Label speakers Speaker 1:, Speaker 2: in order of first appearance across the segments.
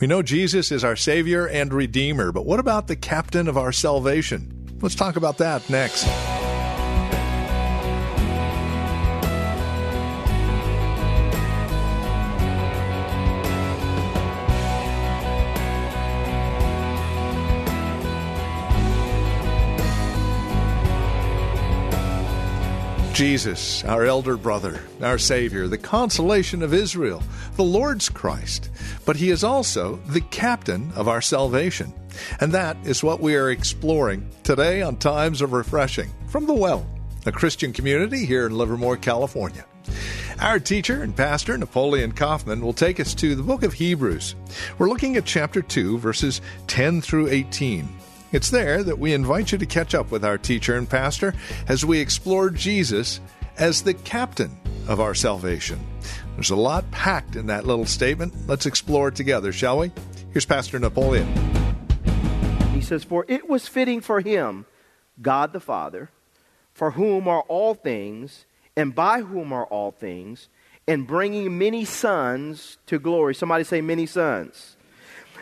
Speaker 1: We know Jesus is our Savior and Redeemer, but what about the captain of our salvation? Let's talk about that next. Jesus, our elder brother, our Savior, the consolation of Israel, the Lord's Christ. But He is also the captain of our salvation. And that is what we are exploring today on Times of Refreshing from the Well, a Christian community here in Livermore, California. Our teacher and pastor, Napoleon Kaufman, will take us to the book of Hebrews. We're looking at chapter 2, verses 10 through 18. It's there that we invite you to catch up with our teacher and pastor as we explore Jesus as the captain of our salvation. There's a lot packed in that little statement. Let's explore it together, shall we? Here's Pastor Napoleon.
Speaker 2: He says, For it was fitting for him, God the Father, for whom are all things, and by whom are all things, and bringing many sons to glory. Somebody say, many sons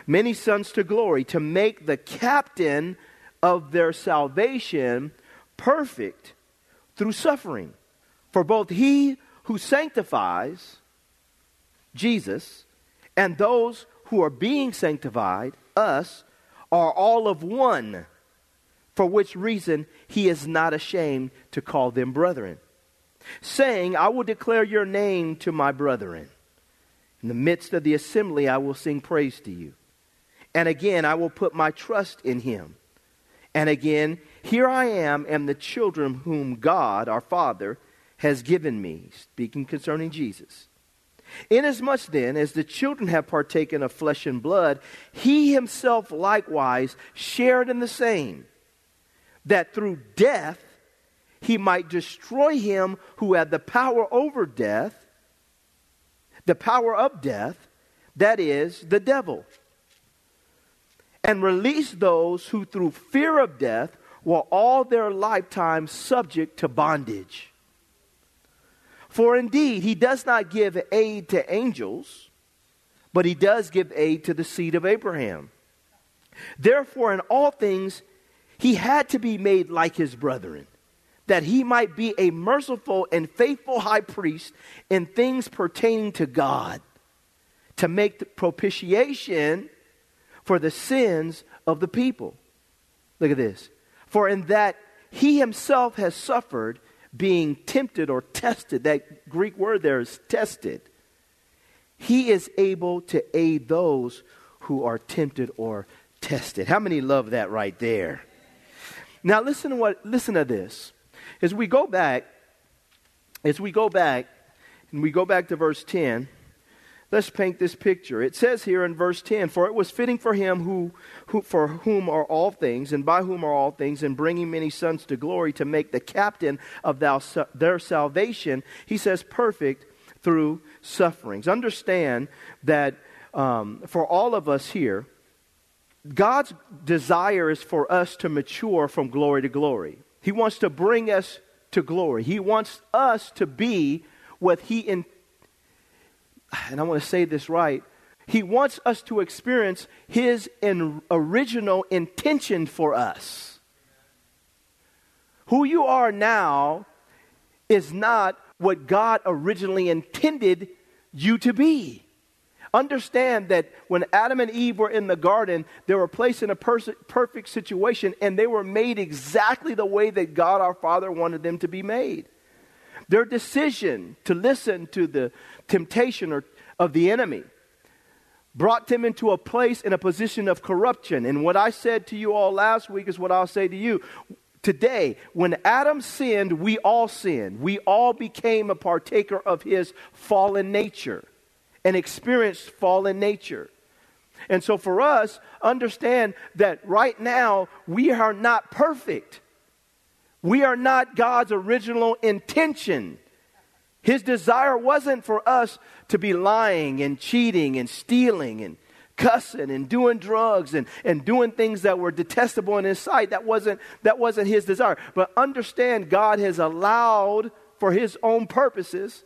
Speaker 2: many sons to glory, to make the captain of their salvation perfect through suffering. For both he who sanctifies, Jesus, and those who are being sanctified, us, are all of one, for which reason he is not ashamed to call them brethren, saying, I will declare your name to my brethren. In the midst of the assembly, I will sing praise to you. And again, I will put my trust in him. And again, here I am and the children whom God, our Father, has given me, speaking concerning Jesus. Inasmuch then as the children have partaken of flesh and blood, he himself likewise shared in the same, that through death he might destroy him who had the power over death, the power of death, that is, the devil and release those who through fear of death were all their lifetime subject to bondage. For indeed, he does not give aid to angels, but he does give aid to the seed of Abraham. Therefore, in all things, he had to be made like his brethren, that he might be a merciful and faithful high priest in things pertaining to God, to make propitiation for the sins of the people. Look at this. For in that he himself has suffered being tempted or tested, that Greek word there is tested, he is able to aid those who are tempted or tested. How many love that right there? Now listen to what listen to this. As we go back, as we go back, and we go back to verse 10, Let's paint this picture. It says here in verse 10 For it was fitting for him who, who, for whom are all things, and by whom are all things, and bringing many sons to glory, to make the captain of thou, their salvation, he says, perfect through sufferings. Understand that um, for all of us here, God's desire is for us to mature from glory to glory. He wants to bring us to glory. He wants us to be what He intended and I want to say this right, he wants us to experience his in original intention for us. Who you are now is not what God originally intended you to be. Understand that when Adam and Eve were in the garden, they were placed in a pers- perfect situation and they were made exactly the way that God our Father wanted them to be made. Their decision to listen to the temptation or, of the enemy brought them into a place in a position of corruption. And what I said to you all last week is what I'll say to you today. When Adam sinned, we all sinned. We all became a partaker of his fallen nature and experienced fallen nature. And so for us, understand that right now we are not perfect. We are not God's original intention. His desire wasn't for us to be lying and cheating and stealing and cussing and doing drugs and, and doing things that were detestable in his sight. That wasn't, that wasn't his desire. But understand God has allowed for his own purposes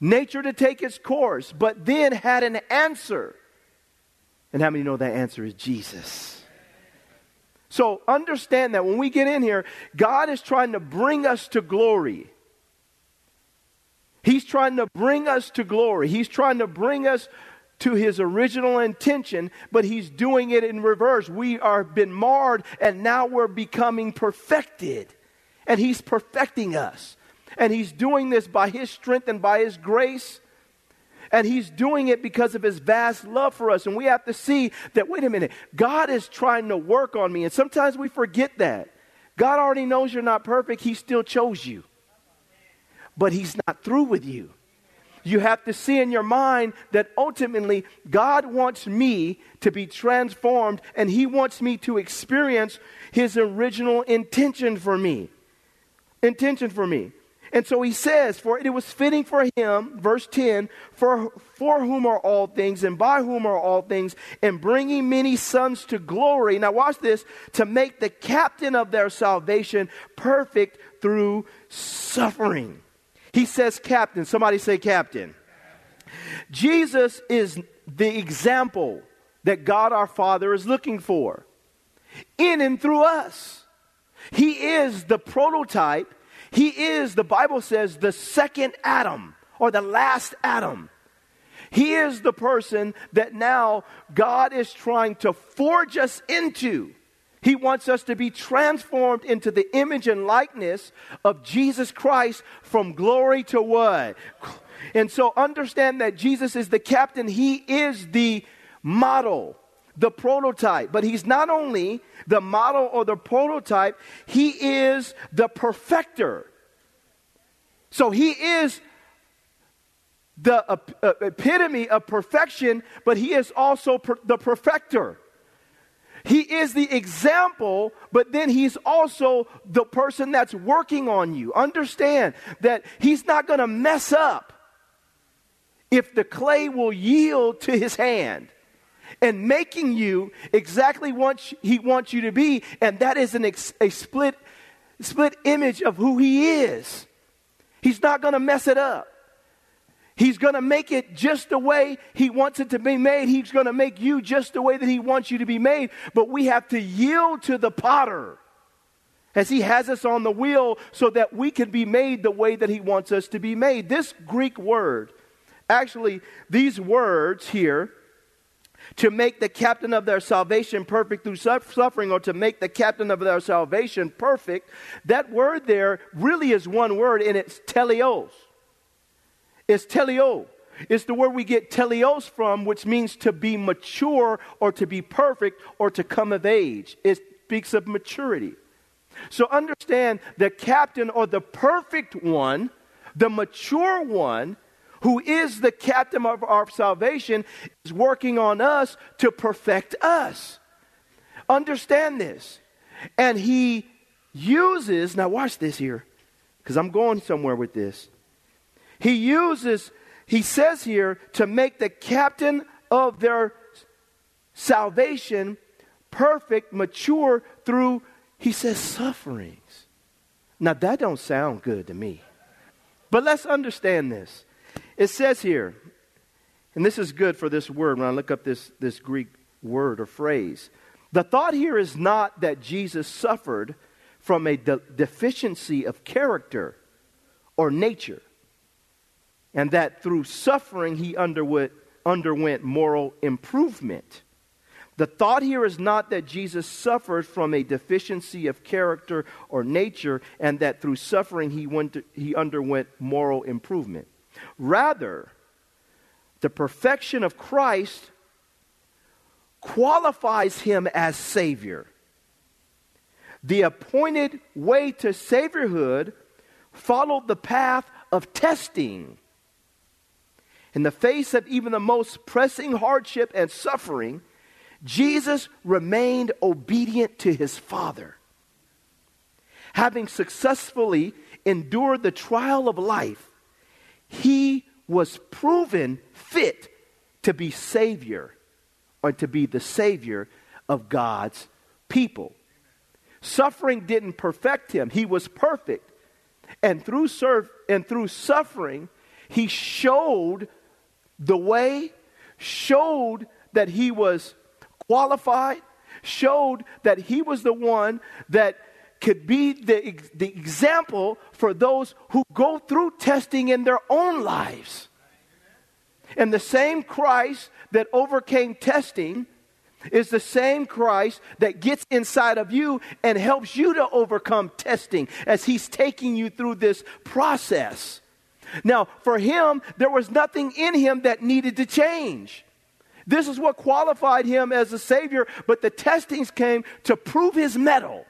Speaker 2: nature to take its course, but then had an answer. And how many know that answer is Jesus? So understand that when we get in here, God is trying to bring us to glory. He's trying to bring us to glory. He's trying to bring us to his original intention, but he's doing it in reverse. We are been marred and now we're becoming perfected. And he's perfecting us. And he's doing this by his strength and by his grace. And he's doing it because of his vast love for us. And we have to see that, wait a minute, God is trying to work on me. And sometimes we forget that. God already knows you're not perfect, he still chose you. But he's not through with you. You have to see in your mind that ultimately God wants me to be transformed and He wants me to experience His original intention for me. Intention for me. And so he says, For it was fitting for him, verse 10, for, for whom are all things, and by whom are all things, and bringing many sons to glory. Now, watch this to make the captain of their salvation perfect through suffering. He says, Captain. Somebody say, Captain. Jesus is the example that God our Father is looking for in and through us. He is the prototype he is, the Bible says, the second Adam or the last Adam. He is the person that now God is trying to forge us into. He wants us to be transformed into the image and likeness of Jesus Christ from glory to what? And so understand that Jesus is the captain, He is the model, the prototype. But He's not only the model or the prototype, he is the perfecter. So he is the uh, epitome of perfection, but he is also per- the perfecter. He is the example, but then he's also the person that's working on you. Understand that he's not going to mess up if the clay will yield to his hand and making you exactly what he wants you to be, and that is an ex- a split, split image of who he is. He's not going to mess it up. He's going to make it just the way He wants it to be made. He's going to make you just the way that He wants you to be made. But we have to yield to the potter as He has us on the wheel so that we can be made the way that He wants us to be made. This Greek word, actually, these words here, to make the captain of their salvation perfect through suffering, or to make the captain of their salvation perfect, that word there really is one word, and it's teleos. It's teleo. It's the word we get teleos from, which means to be mature or to be perfect or to come of age. It speaks of maturity. So understand the captain or the perfect one, the mature one, who is the captain of our salvation, is working on us to perfect us. Understand this. And he uses, now watch this here, because I'm going somewhere with this. He uses, he says here, to make the captain of their salvation perfect, mature through, he says, sufferings. Now that don't sound good to me. But let's understand this. It says here, and this is good for this word when I look up this, this Greek word or phrase. The thought here is not that Jesus suffered from a de- deficiency of character or nature, and that through suffering he underwent, underwent moral improvement. The thought here is not that Jesus suffered from a deficiency of character or nature, and that through suffering he, went to, he underwent moral improvement. Rather, the perfection of Christ qualifies him as Savior. The appointed way to Saviorhood followed the path of testing. In the face of even the most pressing hardship and suffering, Jesus remained obedient to his Father. Having successfully endured the trial of life, he was proven fit to be Savior or to be the Savior of God's people. Suffering didn't perfect him, he was perfect. And through, serve, and through suffering, he showed the way, showed that he was qualified, showed that he was the one that could be the, the example for those who go through testing in their own lives. And the same Christ that overcame testing is the same Christ that gets inside of you and helps you to overcome testing as he's taking you through this process. Now, for him, there was nothing in him that needed to change. This is what qualified him as a Savior, but the testings came to prove his mettle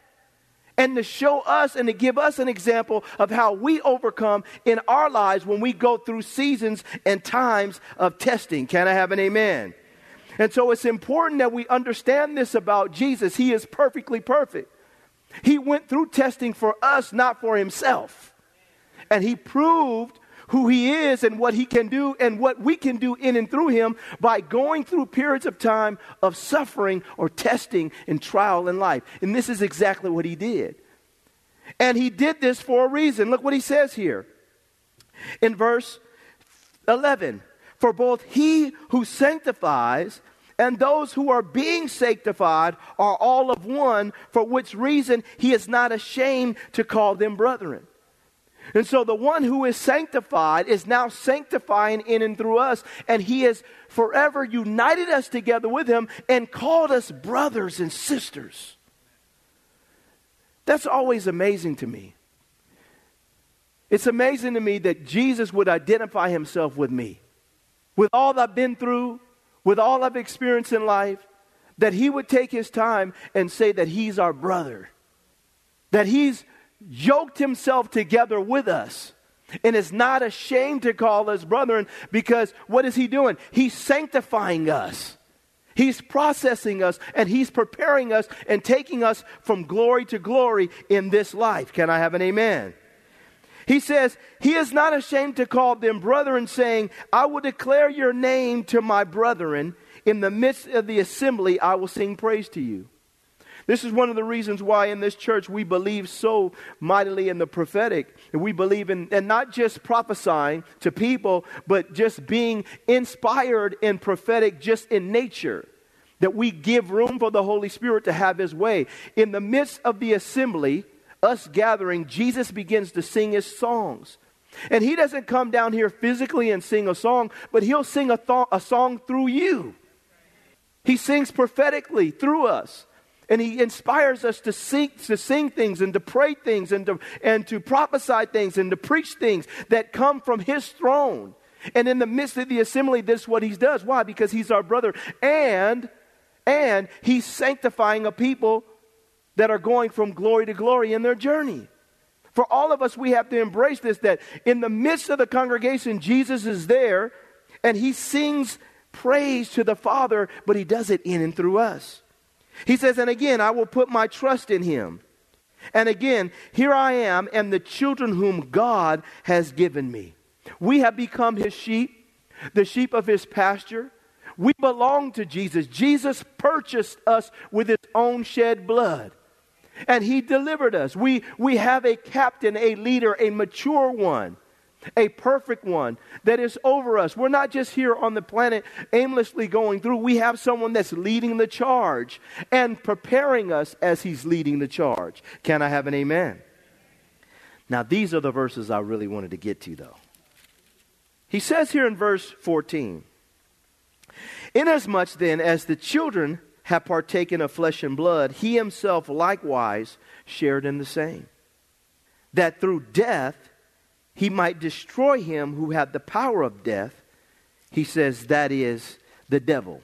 Speaker 2: and to show us and to give us an example of how we overcome in our lives when we go through seasons and times of testing. Can I have an amen? And so it's important that we understand this about Jesus. He is perfectly perfect. He went through testing for us, not for himself. And he proved who he is and what he can do and what we can do in and through him by going through periods of time of suffering or testing and trial in life. And this is exactly what he did. And he did this for a reason. Look what he says here in verse 11 For both he who sanctifies and those who are being sanctified are all of one, for which reason he is not ashamed to call them brethren. And so the one who is sanctified is now sanctifying in and through us, and he has forever united us together with him and called us brothers and sisters. That's always amazing to me. It's amazing to me that Jesus would identify himself with me. With all I've been through, with all I've experienced in life, that he would take his time and say that he's our brother. That he's yoked himself together with us and is not ashamed to call us brethren because what is he doing? He's sanctifying us. He's processing us and he's preparing us and taking us from glory to glory in this life. Can I have an amen? He says, He is not ashamed to call them brethren, saying, I will declare your name to my brethren. In the midst of the assembly, I will sing praise to you. This is one of the reasons why in this church we believe so mightily in the prophetic. And we believe in, and not just prophesying to people, but just being inspired in prophetic just in nature. That we give room for the Holy Spirit to have His way. In the midst of the assembly, us gathering, Jesus begins to sing His songs. And He doesn't come down here physically and sing a song, but He'll sing a, th- a song through you. He sings prophetically through us and he inspires us to sing, to sing things and to pray things and to, and to prophesy things and to preach things that come from his throne. And in the midst of the assembly, this is what he does. Why? Because he's our brother. And, and he's sanctifying a people that are going from glory to glory in their journey. For all of us, we have to embrace this that in the midst of the congregation, Jesus is there and he sings praise to the Father, but he does it in and through us. He says, And again, I will put my trust in him. And again, here I am and the children whom God has given me. We have become his sheep, the sheep of his pasture. We belong to Jesus. Jesus purchased us with his own shed blood. And he delivered us. We, we have a captain, a leader, a mature one a perfect one that is over us. We're not just here on the planet aimlessly going through. We have someone that's leading the charge and preparing us as he's leading the charge. Can I have an amen? Now, these are the verses I really wanted to get to, though. He says here in verse 14 Inasmuch then as the children have partaken of flesh and blood, he himself likewise shared in the same. That through death, he might destroy him who had the power of death, he says, that is the devil,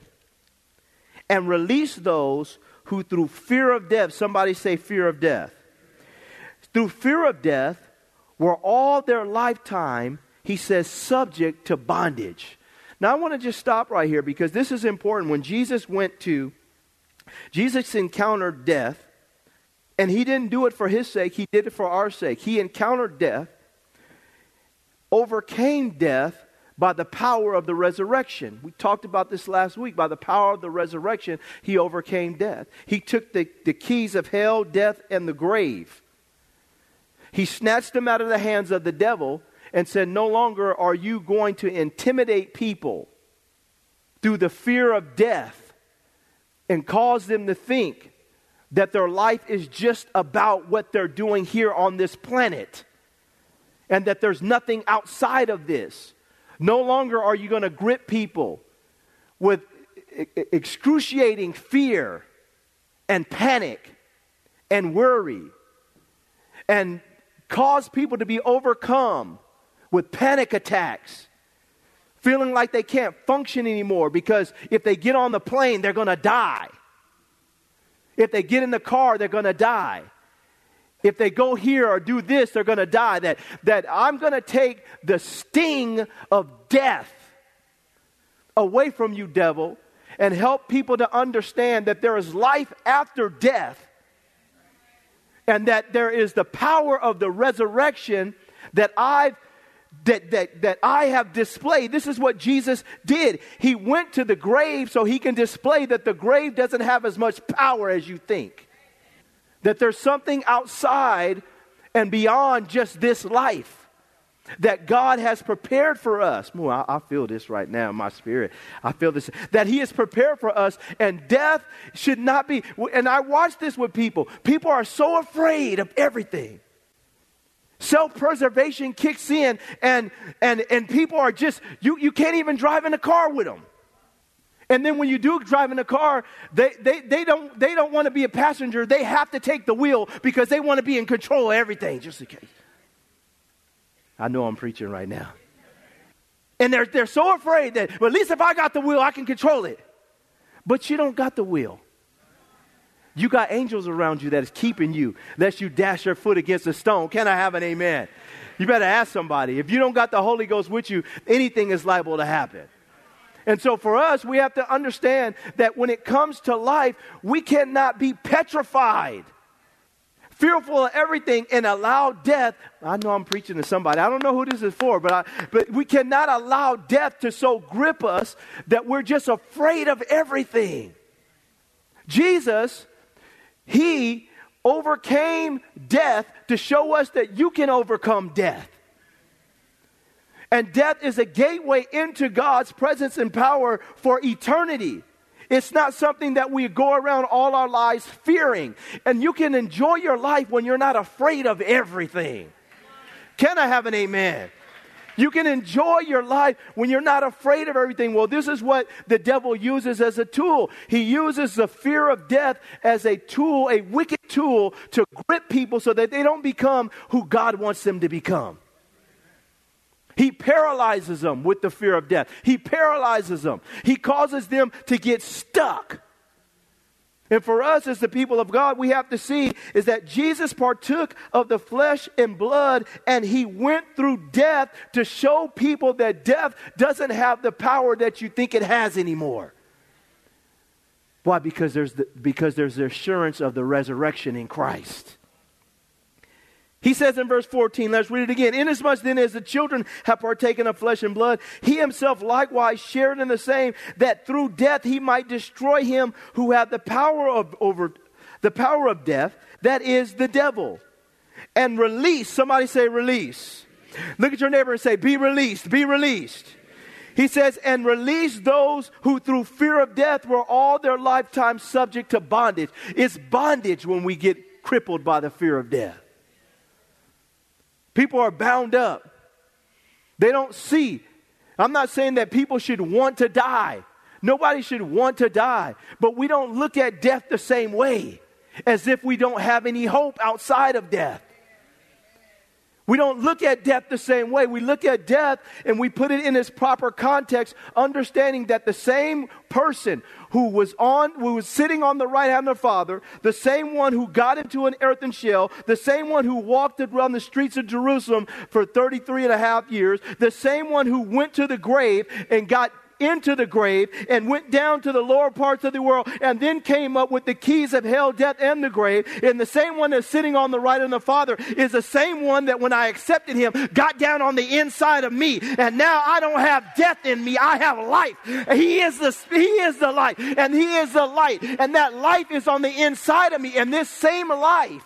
Speaker 2: and release those who through fear of death, somebody say fear of death, through fear of death, were all their lifetime, he says, subject to bondage. Now, I want to just stop right here because this is important. When Jesus went to, Jesus encountered death, and he didn't do it for his sake, he did it for our sake. He encountered death, overcame death by the power of the resurrection. We talked about this last week. By the power of the resurrection, he overcame death. He took the, the keys of hell, death, and the grave. He snatched them out of the hands of the devil and said, No longer are you going to intimidate people through the fear of death and cause them to think that their life is just about what they're doing here on this planet and that there's nothing outside of this. No longer are you going to grip people with excruciating fear and panic and worry and cause people to be overcome with panic attacks, feeling like they can't function anymore because if they get on the plane, they're going to die. If they get in the car, they're going to die. If they go here or do this, they're going to die. That, that I'm going to take the sting of death away from you, devil, and help people to understand that there is life after death and that there is the power of the resurrection that I've that, that, that I have displayed. This is what Jesus did. He went to the grave so he can display that the grave doesn't have as much power as you think. That there's something outside and beyond just this life that God has prepared for us. Ooh, I, I, feel this right now in my spirit. I feel this. That He has prepared for us, and death should not be. And I watch this with people. People are so afraid of everything. Self preservation kicks in, and, and, and people are just, you, you can't even drive in a car with them. And then when you do drive in a car, they, they, they don't, they don't want to be a passenger. They have to take the wheel because they want to be in control of everything, just in case. I know I'm preaching right now. And they're, they're so afraid that, well, at least if I got the wheel, I can control it. But you don't got the wheel. You got angels around you that is keeping you, lest you dash your foot against a stone. Can I have an amen? You better ask somebody. If you don't got the Holy Ghost with you, anything is liable to happen. And so for us, we have to understand that when it comes to life, we cannot be petrified fearful of everything and allow death. I know I'm preaching to somebody. I don't know who this is for, but, I, but we cannot allow death to so grip us that we're just afraid of everything. Jesus, he overcame death to show us that you can overcome death. And death is a gateway into God's presence and power for eternity. It's not something that we go around all our lives fearing. And you can enjoy your life when you're not afraid of everything. Can I have an amen? You can enjoy your life when you're not afraid of everything. Well, this is what the devil uses as a tool. He uses the fear of death as a tool, a wicked tool to grip people so that they don't become who God wants them to become. He paralyzes them with the fear of death. He paralyzes them. He causes them to get stuck. And for us as the people of God, we have to see is that Jesus partook of the flesh and blood and he went through death to show people that death doesn't have the power that you think it has anymore. Why? Because there's the, because there's the assurance of the resurrection in Christ. He says in verse 14, let's read it again. Inasmuch then as the children have partaken of flesh and blood, he himself likewise shared in the same, that through death he might destroy him who had the power of over the power of death, that is the devil. And release, somebody say release. Look at your neighbor and say, Be released, be released. He says, and release those who through fear of death were all their lifetime subject to bondage. It's bondage when we get crippled by the fear of death. People are bound up. They don't see. I'm not saying that people should want to die. Nobody should want to die. But we don't look at death the same way as if we don't have any hope outside of death. We don't look at death the same way. We look at death and we put it in its proper context, understanding that the same person who was on, who was sitting on the right hand of the Father, the same one who got into an earthen shell, the same one who walked around the streets of Jerusalem for 33 and a half years, the same one who went to the grave and got into the grave and went down to the lower parts of the world and then came up with the keys of hell, death, and the grave. And the same one that's sitting on the right of the Father is the same one that when I accepted him got down on the inside of me. And now I don't have death in me. I have life. He is the, he is the light and he is the light. And that life is on the inside of me. And this same life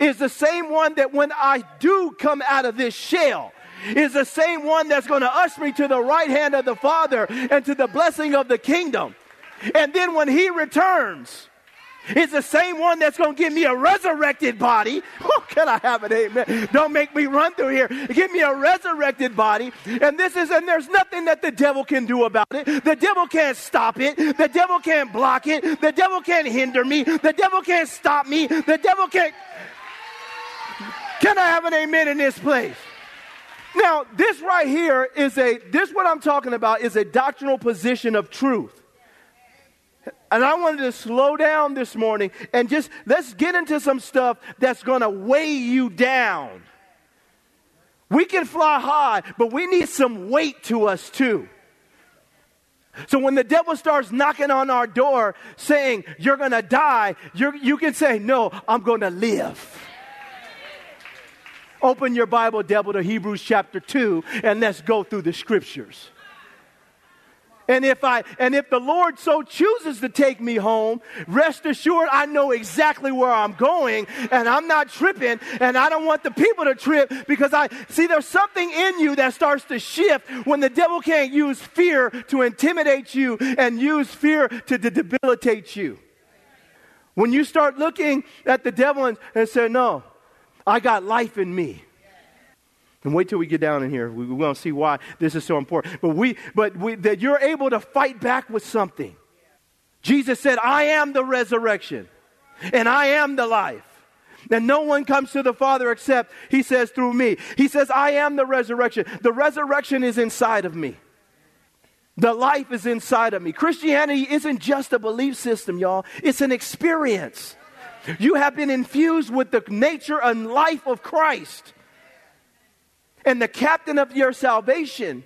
Speaker 2: is the same one that when I do come out of this shell, is the same one that's going to usher me to the right hand of the Father and to the blessing of the kingdom. And then when He returns, it's the same one that's going to give me a resurrected body. Oh, can I have an amen? Don't make me run through here. Give me a resurrected body. And this is, and there's nothing that the devil can do about it. The devil can't stop it. The devil can't block it. The devil can't hinder me. The devil can't stop me. The devil can't. Can I have an amen in this place? Now, this right here is a, this what I'm talking about is a doctrinal position of truth. And I wanted to slow down this morning and just let's get into some stuff that's going to weigh you down. We can fly high, but we need some weight to us too. So when the devil starts knocking on our door saying, You're going to die, you can say, No, I'm going to live. Open your Bible, devil, to Hebrews chapter 2, and let's go through the scriptures. And if I and if the Lord so chooses to take me home, rest assured I know exactly where I'm going and I'm not tripping and I don't want the people to trip because I see there's something in you that starts to shift when the devil can't use fear to intimidate you and use fear to, debilitate you. When you start looking at the devil and, and say, No, I got life in me. And wait till we get down in here. We, we're going to see why this is so important. But we, but we, that you're able to fight back with something. Jesus said, I am the resurrection and I am the life. And no one comes to the Father except, he says, through me. He says, I am the resurrection. The resurrection is inside of me. The life is inside of me. Christianity isn't just a belief system, y'all. It's an experience. You have been infused with the nature and life of Christ. And the captain of your salvation,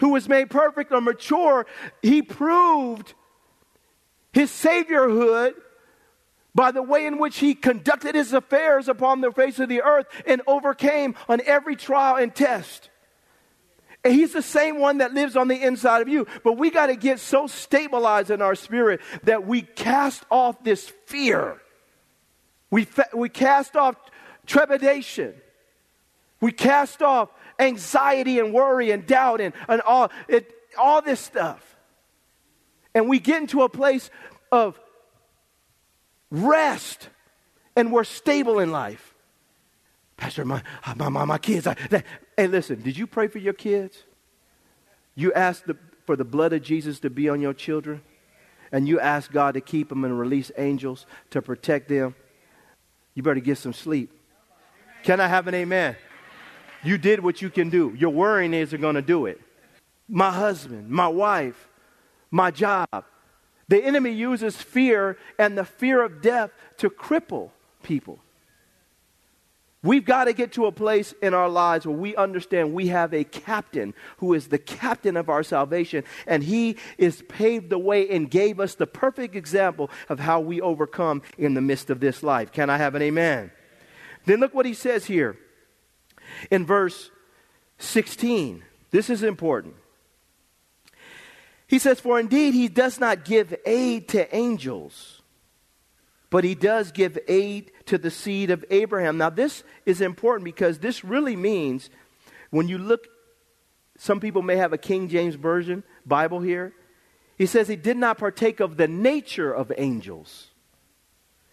Speaker 2: who was made perfect or mature, he proved his saviorhood by the way in which he conducted his affairs upon the face of the earth and overcame on every trial and test. And he's the same one that lives on the inside of you. But we got to get so stabilized in our spirit that we cast off this fear we, fa- we cast off trepidation. We cast off anxiety and worry and doubt and, and all, it, all this stuff. And we get into a place of rest and we're stable in life. Pastor, my, uh, my, my, my kids. I, they, hey, listen, did you pray for your kids? You asked the, for the blood of Jesus to be on your children? And you asked God to keep them and release angels to protect them? You better get some sleep. Can I have an amen? You did what you can do. Your worrying isn't going to do it. My husband, my wife, my job. The enemy uses fear and the fear of death to cripple people. We've got to get to a place in our lives where we understand we have a captain who is the captain of our salvation, and he is paved the way and gave us the perfect example of how we overcome in the midst of this life. Can I have an amen? Then look what he says here in verse 16. This is important. He says, For indeed he does not give aid to angels but he does give aid to the seed of Abraham. Now, this is important because this really means when you look, some people may have a King James Version Bible here. He says he did not partake of the nature of angels.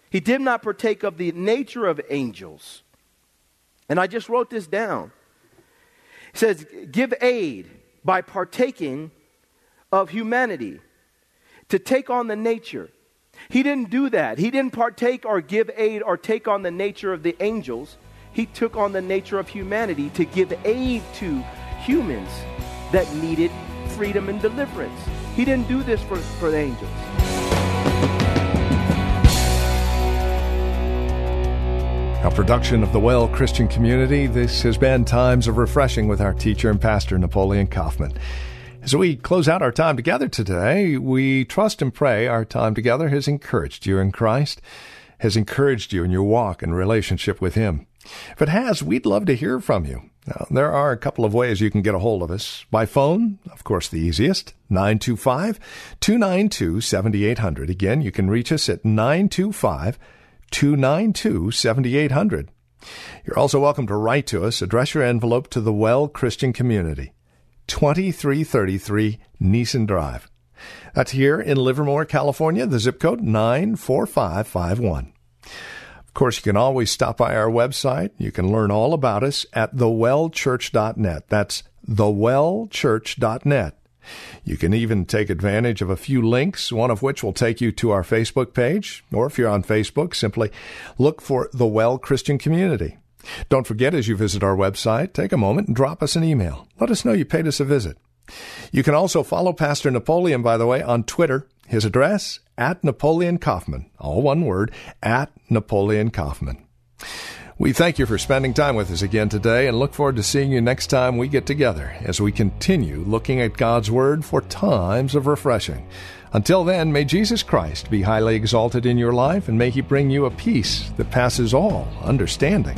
Speaker 2: He did not partake of the nature of angels. And I just wrote this down. He says, give aid by partaking of humanity, to take on the nature. He didn't do that. He didn't partake or give aid or take on the nature of the angels. He took on the nature of humanity to give aid to humans that needed freedom and deliverance. He didn't do this for, for the angels.
Speaker 1: A production of the Well Christian Community, this has been Times of Refreshing with our teacher and pastor, Napoleon Kaufman. As we close out our time together today, we trust and pray our time together has encouraged you in Christ, has encouraged you in your walk and relationship with Him. If it has, we'd love to hear from you. Now, there are a couple of ways you can get a hold of us. By phone, of course, the easiest, 925 292 7800. Again, you can reach us at 925 292 7800. You're also welcome to write to us. Address your envelope to the Well Christian Community. 2333 Nissen Drive. That's here in Livermore, California, the zip code 94551. Of course, you can always stop by our website. You can learn all about us at thewellchurch.net. That's thewellchurch.net. You can even take advantage of a few links, one of which will take you to our Facebook page, or if you're on Facebook, simply look for the Well Christian Community. Don't forget, as you visit our website, take a moment and drop us an email. Let us know you paid us a visit. You can also follow Pastor Napoleon, by the way, on Twitter. His address, at Napoleon Kaufman. All one word, at Napoleon Kaufman. We thank you for spending time with us again today and look forward to seeing you next time we get together as we continue looking at God's Word for times of refreshing. Until then, may Jesus Christ be highly exalted in your life and may He bring you a peace that passes all understanding.